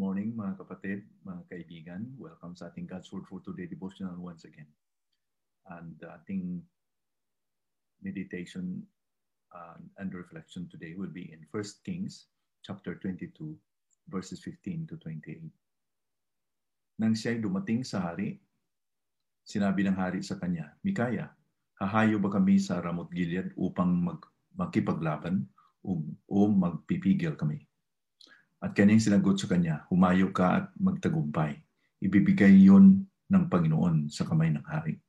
mga kapatid, mga kaibigan. Welcome sa ating God's Word for Today devotional once again. And uh, ating meditation uh, and reflection today will be in 1 Kings chapter 22 verses 15 to 28. Nang siya'y dumating sa hari, sinabi ng hari sa kanya, Mikaya, hahayo ba kami sa Ramot Gilead upang mag makipaglaban o, o magpipigil kami? At kanyang sinagot sa kanya, humayo ka at magtagumpay. Ibibigay yon ng Panginoon sa kamay ng hari.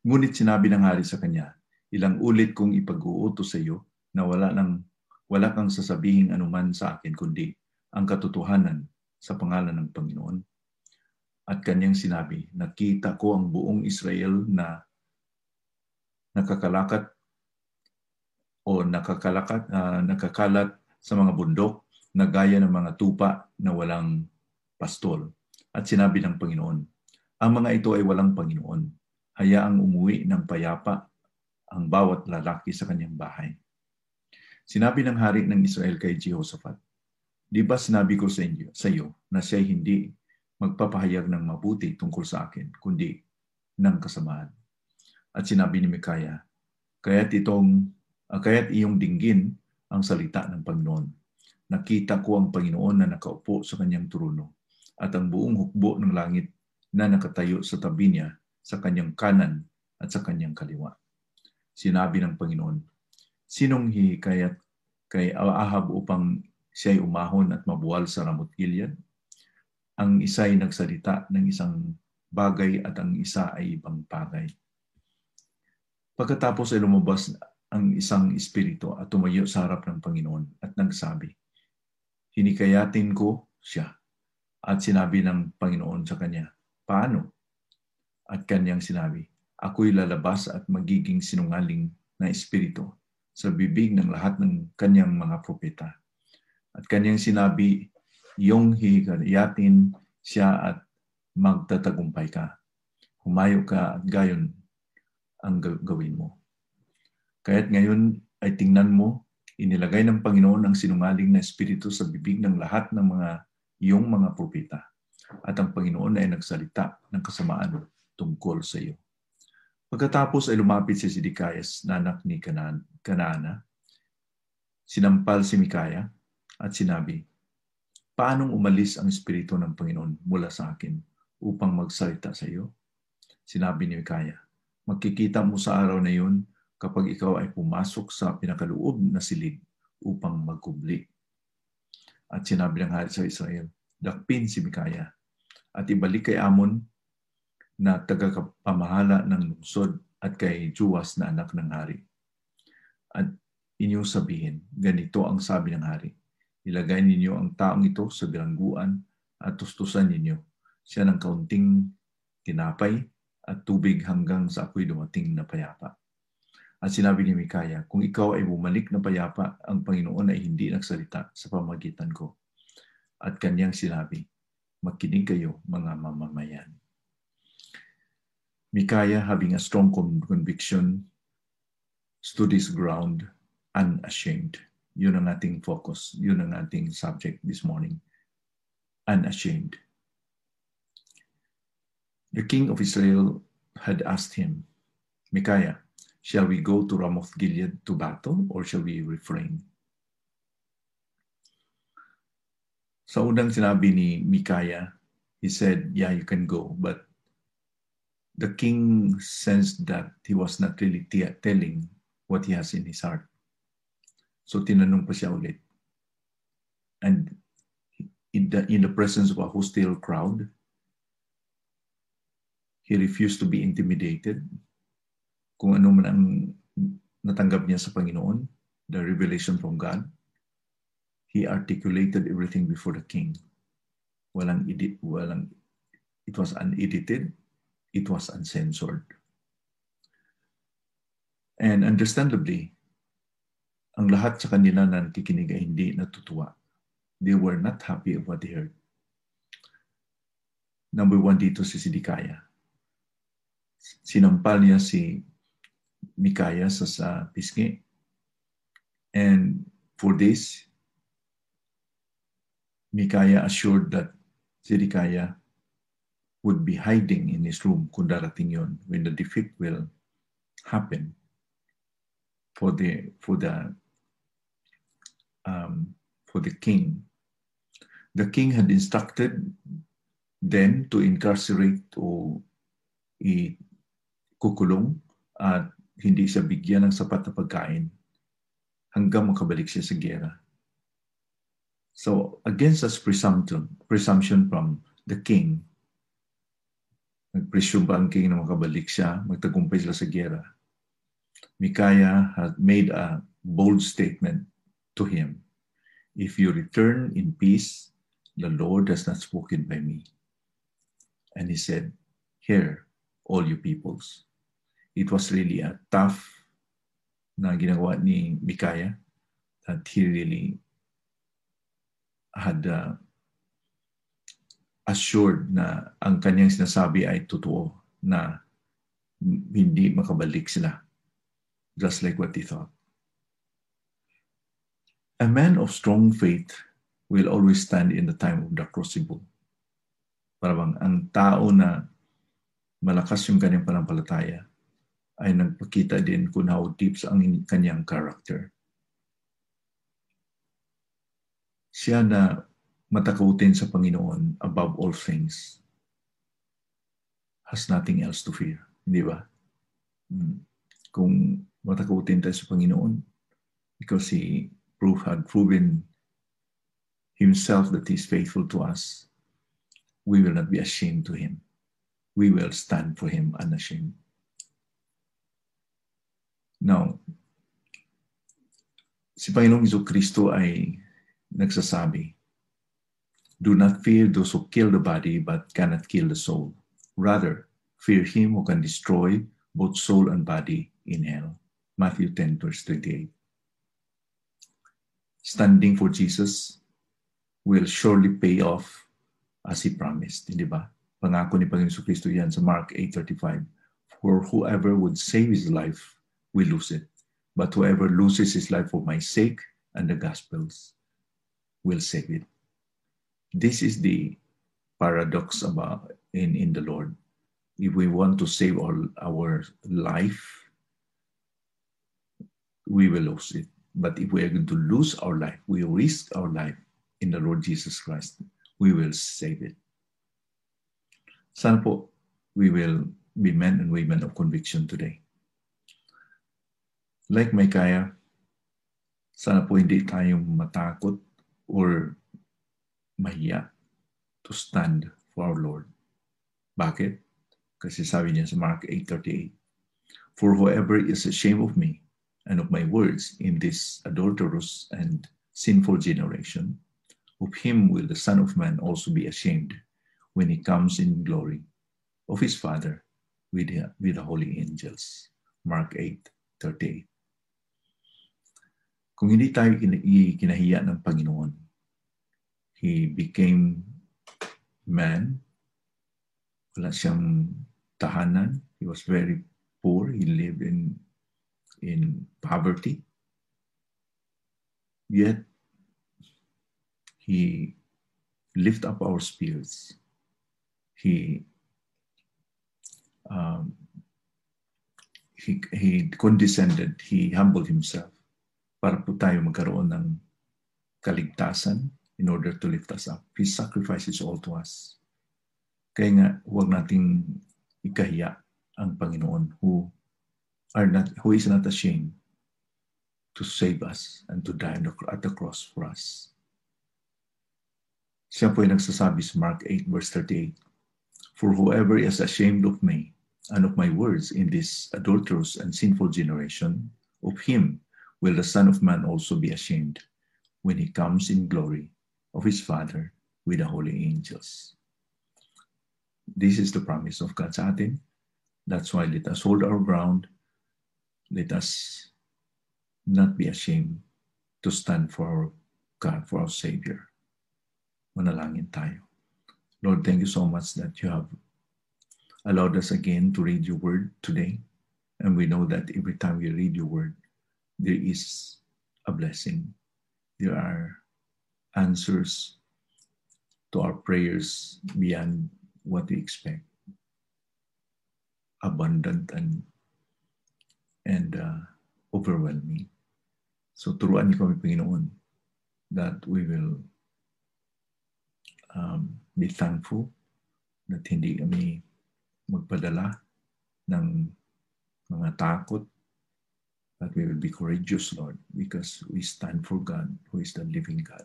Ngunit sinabi ng hari sa kanya, ilang ulit kong ipag-uutos sa iyo na wala, nang, wala kang sasabihing anuman sa akin kundi ang katotohanan sa pangalan ng Panginoon. At kanyang sinabi, nakita ko ang buong Israel na nakakalakat o nakakalakat, uh, nakakalat sa mga bundok na gaya ng mga tupa na walang pastol. At sinabi ng Panginoon, ang mga ito ay walang Panginoon. Hayaang umuwi ng payapa ang bawat lalaki sa kanyang bahay. Sinabi ng hari ng Israel kay Jehoshaphat, Di ba sinabi ko sa, inyo, sa iyo na siya hindi magpapahayag ng mabuti tungkol sa akin, kundi ng kasamaan? At sinabi ni Mikaya, kaya't itong, uh, kaya't iyong dinggin ang salita ng Panginoon nakita ko ang Panginoon na nakaupo sa kanyang trono at ang buong hukbo ng langit na nakatayo sa tabi niya sa kanyang kanan at sa kanyang kaliwa. Sinabi ng Panginoon, Sinong hihikayat kay Ahab upang siya'y umahon at mabuwal sa Ramot Gilead? Ang isa ay nagsalita ng isang bagay at ang isa ay ibang bagay. Pagkatapos ay lumabas ang isang espiritu at tumayo sa harap ng Panginoon at nagsabi, hinikayatin ko siya. At sinabi ng Panginoon sa kanya, paano? At kanyang sinabi, ako'y lalabas at magiging sinungaling na espiritu sa bibig ng lahat ng kanyang mga propeta. At kanyang sinabi, iyong hihikayatin siya at magtatagumpay ka. Humayo ka at gayon ang gawin mo. Kaya't ngayon ay tingnan mo Inilagay ng Panginoon ang sinungaling na espiritu sa bibig ng lahat ng mga iyong mga propeta. At ang Panginoon ay nagsalita ng kasamaan tungkol sa iyo. Pagkatapos ay lumapit si Sidikayas na anak ni Kanan, Kanana. Sinampal si Mikaya at sinabi, Paanong umalis ang Espiritu ng Panginoon mula sa akin upang magsalita sa iyo? Sinabi ni Mikaya, Magkikita mo sa araw na iyon kapag ikaw ay pumasok sa pinakaloob na silid upang magkubli. At sinabi ng hari sa Israel, dakpin si Mikaya at ibalik kay Amon na tagapamahala ng lungsod at kay Juwas na anak ng hari. At inyong sabihin, ganito ang sabi ng hari, ilagay ninyo ang taong ito sa bilangguan at tustusan ninyo siya ng kaunting tinapay at tubig hanggang sa ako'y dumating na payapa. At sinabi ni Mikaya, kung ikaw ay bumalik na payapa, ang Panginoon ay hindi nagsalita sa pamagitan ko. At kanyang sinabi, makinig kayo mga mamamayan. Mikaya, having a strong conviction, stood his ground unashamed. Yun ang ating focus. Yun ang ating subject this morning. Unashamed. The king of Israel had asked him, Mikaya, Shall we go to Ramoth Gilead to battle or shall we refrain? Sa unang sinabi ni Mikaya, he said, yeah, you can go. But the king sensed that he was not really telling what he has in his heart. So tinanong pa siya ulit. And in the, in the presence of a hostile crowd, he refused to be intimidated kung ano man ang natanggap niya sa Panginoon, the revelation from God, he articulated everything before the king. Walang edit, walang, it was unedited, it was uncensored. And understandably, ang lahat sa kanila na nakikinig ay hindi natutuwa. They were not happy of what they heard. Number one dito si Sidikaya. Sinampal niya si Mikaya sa, sa pisngi. And for this, Mikaya assured that Zedekiah would be hiding in his room kung darating yon when the defeat will happen for the for the um, for the king. The king had instructed them to incarcerate o ikukulong at hindi siya bigyan ng sapat na pagkain hanggang makabalik siya sa gera. So, against this presumption, presumption from the king, nag-presume ba ang king na makabalik siya, magtagumpay sila sa gera. Micaiah had made a bold statement to him. If you return in peace, the Lord has not spoken by me. And he said, Hear, all you peoples. It was really a tough na ginagawa ni Micaiah that he really had uh, assured na ang kanyang sinasabi ay totoo na hindi makabalik sila just like what he thought. A man of strong faith will always stand in the time of the crucible. Parang ang tao na malakas yung kanyang panampalataya ay nagpakita din kung how deep ang kanyang character. siya na matakutin sa Panginoon above all things has nothing else to fear. Hindi ba? Hmm. Kung matakutin tayo sa Panginoon because He proof, had proven Himself that He's faithful to us, we will not be ashamed to Him. We will stand for Him unashamed. Now, si Panginoong Iso Kristo ay nagsasabi, Do not fear those who kill the body but cannot kill the soul. Rather, fear him who can destroy both soul and body in hell. Matthew 10, verse 28. Standing for Jesus will surely pay off as He promised. Hindi ba? Pangako ni Panginoon Kristo yan sa Mark 8.35. For whoever would save his life will lose it. But whoever loses his life for my sake and the gospel's will save it. This is the paradox about in, in the Lord. If we want to save our, our life, we will lose it. But if we are going to lose our life, we risk our life in the Lord Jesus Christ, we will save it. Sana po, we will be men and women of conviction today. Like Micaiah, sana po hindi tayong matakot or mahiya to stand for our Lord. Bakit? Kasi sabi niya sa Mark 8.38, For whoever is ashamed of me and of my words in this adulterous and sinful generation, of him will the Son of Man also be ashamed when he comes in glory of his Father with the, with the holy angels. Mark 8.38 Kung hindi tayo kinahiya ng Panginoon, He became man. Wala siyang tahanan. He was very poor. He lived in, in poverty. Yet, he lift up our spirits. He um, he, he condescended, he humbled himself para po tayo magkaroon ng kaligtasan in order to lift us up. His sacrifice is all to us. Kaya nga, huwag nating ikahiya ang Panginoon who are not who is not ashamed to save us and to die at the cross for us. Siya po ay nagsasabi sa Mark 8 verse 38, For whoever is ashamed of me and of my words in this adulterous and sinful generation, of him will the Son of Man also be ashamed when he comes in glory of his Father with the holy angels. This is the promise of God sa atin. That's why let us hold our ground. Let us not be ashamed to stand for our God, for our Savior. Manalangin tayo. Lord, thank you so much that you have allowed us again to read your word today. And we know that every time we read your word, there is a blessing. There are answers to our prayers beyond what we expect. Abundant and and uh, overwhelming. So turuan niyo kami, Panginoon, that we will um, be thankful that hindi kami magpadala ng mga takot, that we will be courageous, Lord, because we stand for God, who is the living God.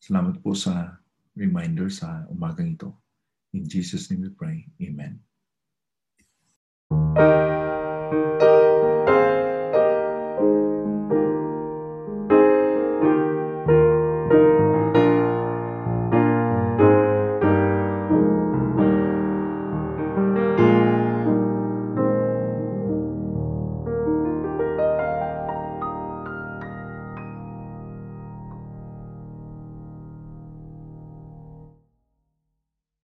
Salamat po sa reminder sa umagang ito. In Jesus' name we pray. Amen.